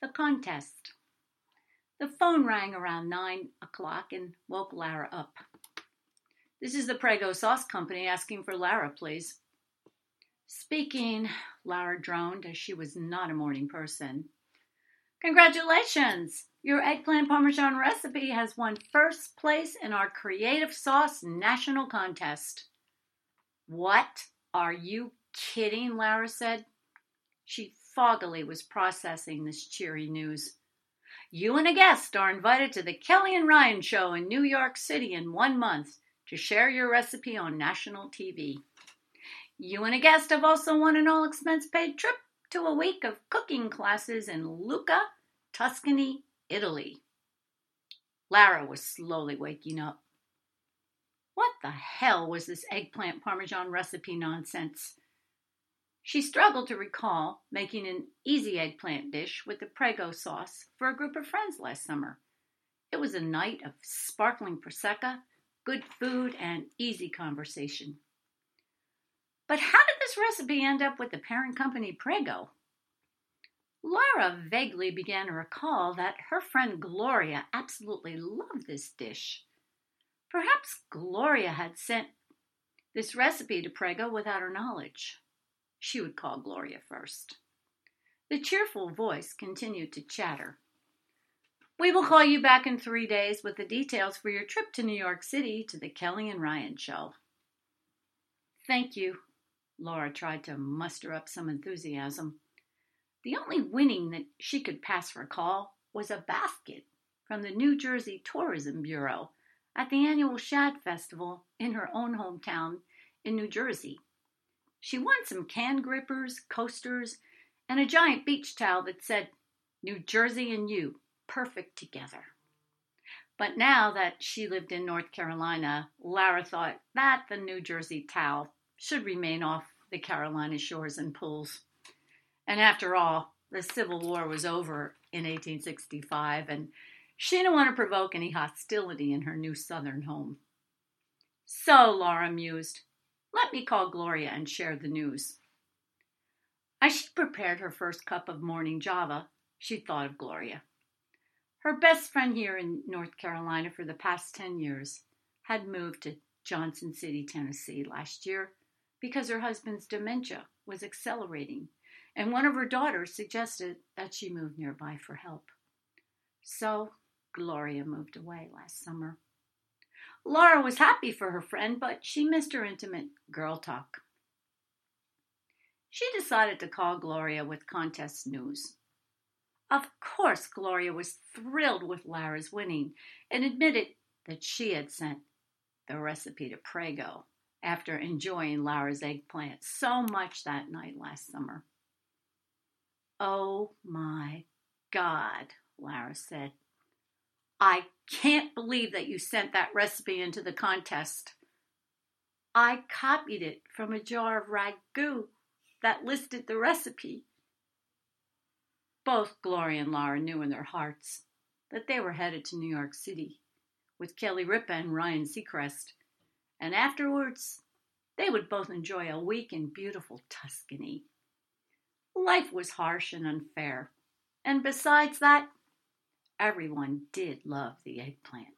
the contest. The phone rang around nine o'clock and woke Lara up. This is the Prego Sauce Company asking for Lara, please. Speaking, Lara droned as she was not a morning person. Congratulations! Your eggplant parmesan recipe has won first place in our Creative Sauce National Contest. What? Are you kidding? Lara said. She foggily was processing this cheery news. You and a guest are invited to the Kelly and Ryan Show in New York City in one month to share your recipe on national TV. You and a guest have also won an all expense paid trip to a week of cooking classes in Lucca, Tuscany, Italy. Lara was slowly waking up. What the hell was this eggplant parmesan recipe nonsense? She struggled to recall making an easy eggplant dish with the Prego sauce for a group of friends last summer. It was a night of sparkling Prosecco, good food, and easy conversation. But how did this recipe end up with the parent company Prego? Laura vaguely began to recall that her friend Gloria absolutely loved this dish. Perhaps Gloria had sent this recipe to Prego without her knowledge. She would call Gloria first. The cheerful voice continued to chatter. We will call you back in three days with the details for your trip to New York City to the Kelly and Ryan show. Thank you. Laura tried to muster up some enthusiasm. The only winning that she could pass for a call was a basket from the New Jersey Tourism Bureau at the annual Shad Festival in her own hometown in New Jersey. She won some can grippers, coasters, and a giant beach towel that said, New Jersey and you, perfect together. But now that she lived in North Carolina, Lara thought that the New Jersey towel should remain off the Carolina shores and pools. And after all, the Civil War was over in 1865, and she didn't want to provoke any hostility in her new Southern home. So, Laura mused, let me call Gloria and share the news. As she prepared her first cup of morning java, she thought of Gloria. Her best friend here in North Carolina for the past 10 years had moved to Johnson City, Tennessee last year because her husband's dementia was accelerating, and one of her daughters suggested that she move nearby for help. So Gloria moved away last summer. Lara was happy for her friend, but she missed her intimate girl talk. She decided to call Gloria with contest news. Of course, Gloria was thrilled with Lara's winning and admitted that she had sent the recipe to Prego after enjoying Lara's eggplant so much that night last summer. Oh my God, Lara said. I can't believe that you sent that recipe into the contest. I copied it from a jar of ragu that listed the recipe. Both Gloria and Laura knew in their hearts that they were headed to New York City with Kelly Ripa and Ryan Seacrest, and afterwards they would both enjoy a week in beautiful Tuscany. Life was harsh and unfair, and besides that, everyone did love the eggplant.